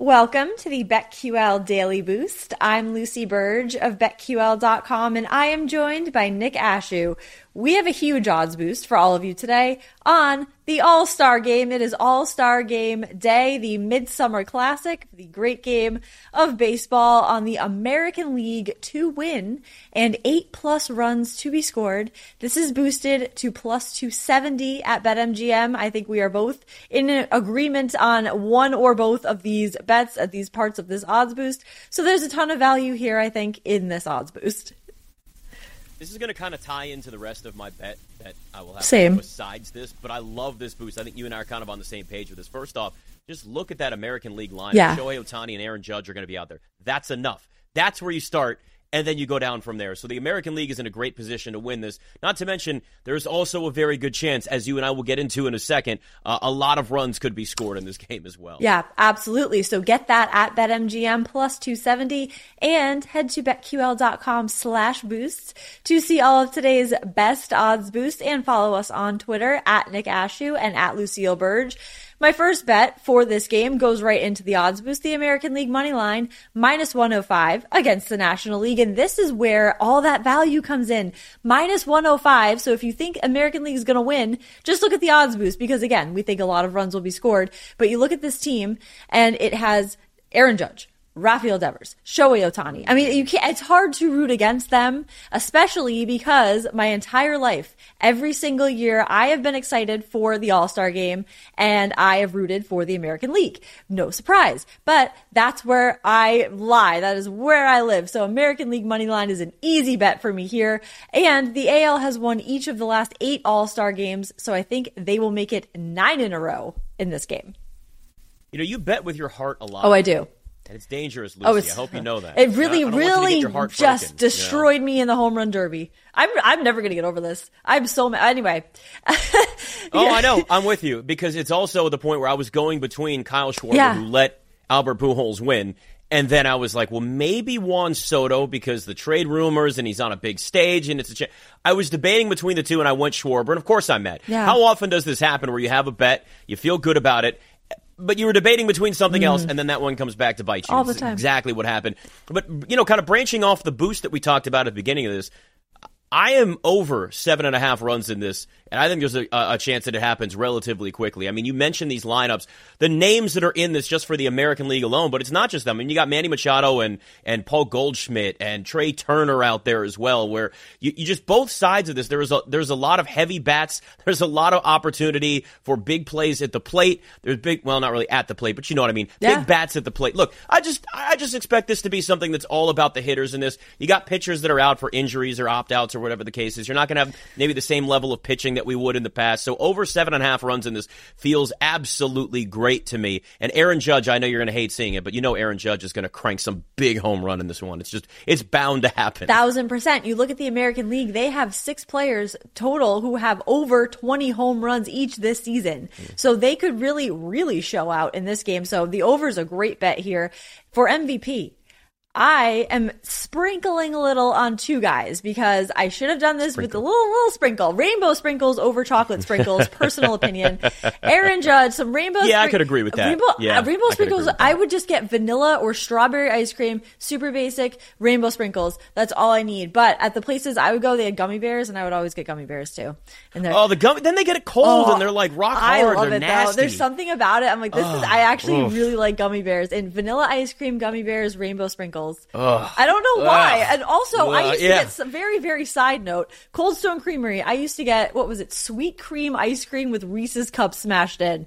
Welcome to the BetQL Daily Boost. I'm Lucy Burdge of BetQL.com and I am joined by Nick Ashew. We have a huge odds boost for all of you today on the All Star Game. It is All Star Game Day, the Midsummer Classic, the great game of baseball on the American League to win and eight plus runs to be scored. This is boosted to plus 270 at BetMGM. I think we are both in agreement on one or both of these bets at these parts of this odds boost. So there's a ton of value here, I think, in this odds boost. This is going to kind of tie into the rest of my bet that I will have Same. besides this, but I love this boost. I think you and I are kind of on the same page with this. First off, just look at that American League line. Yeah. Shohei Ohtani and Aaron Judge are going to be out there. That's enough. That's where you start and then you go down from there. So the American League is in a great position to win this. Not to mention, there's also a very good chance, as you and I will get into in a second, uh, a lot of runs could be scored in this game as well. Yeah, absolutely. So get that at BetMGM plus 270 and head to BetQL.com slash boosts to see all of today's best odds boosts and follow us on Twitter at Nick Ashew and at Lucille Burdge. My first bet for this game goes right into the odds boost, the American League money line, minus 105 against the National League. And this is where all that value comes in. Minus 105. So if you think American League is going to win, just look at the odds boost because again, we think a lot of runs will be scored. But you look at this team and it has Aaron Judge, Rafael Devers, Shohei Ohtani. I mean, you can't, it's hard to root against them, especially because my entire life, every single year, I have been excited for the All-Star game and I have rooted for the American League. No surprise. But that's where I lie. That is where I live. So American League money line is an easy bet for me here. And the AL has won each of the last eight All-Star games. So I think they will make it nine in a row in this game. You know, you bet with your heart a lot. Oh, I do. And it's dangerous, oh, Lucy. Oh, I hope you know that. It really, really just destroyed you know? me in the home run derby. I'm, I'm never going to get over this. I'm so mad. Anyway. oh, I know. I'm with you because it's also the point where I was going between Kyle Schwarber, Yeah. who let Albert Pujols win, and then I was like, well, maybe Juan Soto because the trade rumors and he's on a big stage and it's a. Ch- I was debating between the two, and I went Schwarber, and of course I'm mad. Yeah. How often does this happen where you have a bet, you feel good about it? But you were debating between something else, and then that one comes back to bite you. Mm. All the It's time. Exactly what happened. But you know, kind of branching off the boost that we talked about at the beginning of this, I am over seven and a half runs in this, and I think there's a, a chance that it happens relatively quickly. I mean, you mentioned these lineups, the names that are in this just for the American League alone, but it's not just them. I mean, you got Manny Machado and and Paul Goldschmidt and Trea Turner out there as well, where you, you just both sides of this. There is a there's a lot of heavy bats. There's a lot of opportunity for big plays at the plate. There's big, well, not really at the plate, but you know what I mean. Yeah. Big bats at the plate. Look, I just I just expect this to be something that's all about the hitters in this. You got pitchers that are out for injuries or opt outs or whatever the case is. You're not going to have maybe the same level of pitching that we would in the past. So over seven and a half runs in this feels absolutely great to me. And Aaron Judge, I know you're going to hate seeing it, but you know Aaron Judge is going to crank some big home run in this one. It's just it's bound to happen. Thousand percent. You look at the American League, they have six players total who have over 20 home runs each this season. Mm. So they could really, really show out in this game. So the over is a great bet here for MVP. I am sprinkling a little on two guys because I should have done this Sprinkle. with a little little sprinkle, rainbow sprinkles over chocolate sprinkles. personal opinion. Aaron Judge, some rainbow. Yeah, I could agree with that. Rainbow, yeah, uh, rainbow I sprinkles. I would just get vanilla or strawberry ice cream, super basic rainbow sprinkles. That's all I need. But at the places I would go, they had gummy bears, and I would always get gummy bears too. And oh, the gummy. Then they get it cold, oh, and they're like rock hard. I love they're it nasty. though. There's something about it. I'm like, this oh, is. I actually oof. really like gummy bears and vanilla ice cream, gummy bears, rainbow sprinkles. Oh. I don't know why. And also, I used to get some very, very side note. Cold Stone Creamery. I used to get what was it? Sweet cream ice cream with Reese's cups smashed in.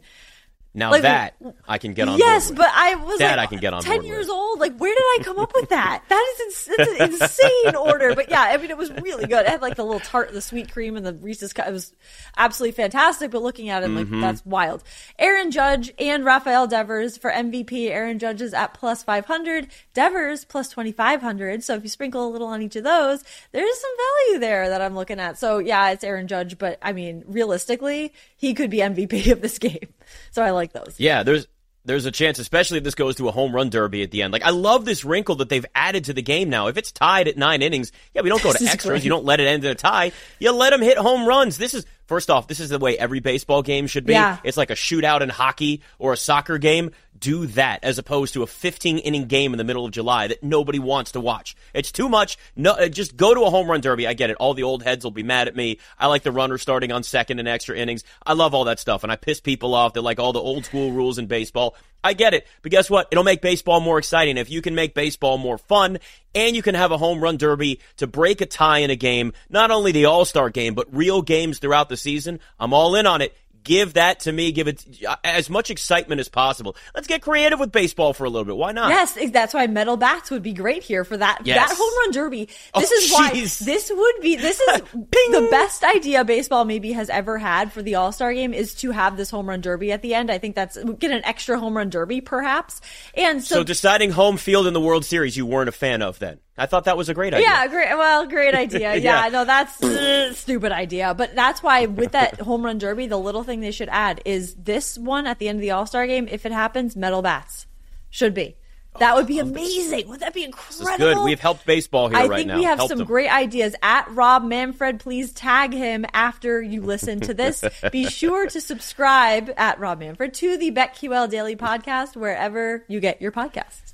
Now like, that I can get on. Yes, but I was that like I can get on. Ten years with. old. Like, where did I come up with that? That is ins- an insane order. But yeah, I mean, it was really good. I had like the little tart, the sweet cream, and the Reese's cut. It was absolutely fantastic. But looking at it, like mm-hmm. that's wild. Aaron Judge and Rafael Devers for MVP. Aaron Judge is at plus five hundred. Devers plus twenty five hundred. So if you sprinkle a little on each of those, there's some value there that I'm looking at. So yeah, it's Aaron Judge, but I mean, realistically, he could be MVP of this game. So I like those. Yeah, there's there's a chance, especially if this goes to a home run derby at the end. Like, I love this wrinkle that they've added to the game now. If it's tied at nine innings, yeah, we don't go to extras. Great. You don't let it end in a tie. You let them hit home runs. This is, first off, this is the way every baseball game should be. Yeah. It's like a shootout in hockey or a soccer game do that as opposed to a 15 inning game in the middle of July that nobody wants to watch. It's too much. No, uh, just go to a home run derby. I get it. All the old heads will be mad at me. I like the runner starting on second and extra innings. I love all that stuff and I piss people off. They're like all the old school rules in baseball. I get it. But guess what? It'll make baseball more exciting. If you can make baseball more fun and you can have a home run derby to break a tie in a game, not only the All-Star game, but real games throughout the season, I'm all in on it. Give that to me. Give it uh, as much excitement as possible. Let's get creative with baseball for a little bit. Why not? Yes, that's why metal bats would be great here for that yes. that home run derby. Oh, this oh, is why this would be this is the best idea baseball maybe has ever had for the All Star game is to have this home run derby at the end. I think that's get an extra home run derby perhaps. And so, so deciding home field in the World Series you weren't a fan of then. I thought that was a great idea. Yeah, great. Well, great idea. Yeah, yeah. no, that's uh, stupid idea. But that's why with that home run derby, the little thing they should add is this one at the end of the All Star game. If it happens, metal bats should be. That would be amazing. Would that be incredible? good. We've helped baseball here I right now. I think we have some them. great ideas. At Rob Manfred, please tag him after you listen to this. be sure to subscribe at Rob Manfred to the BetQL Daily Podcast wherever you get your podcasts.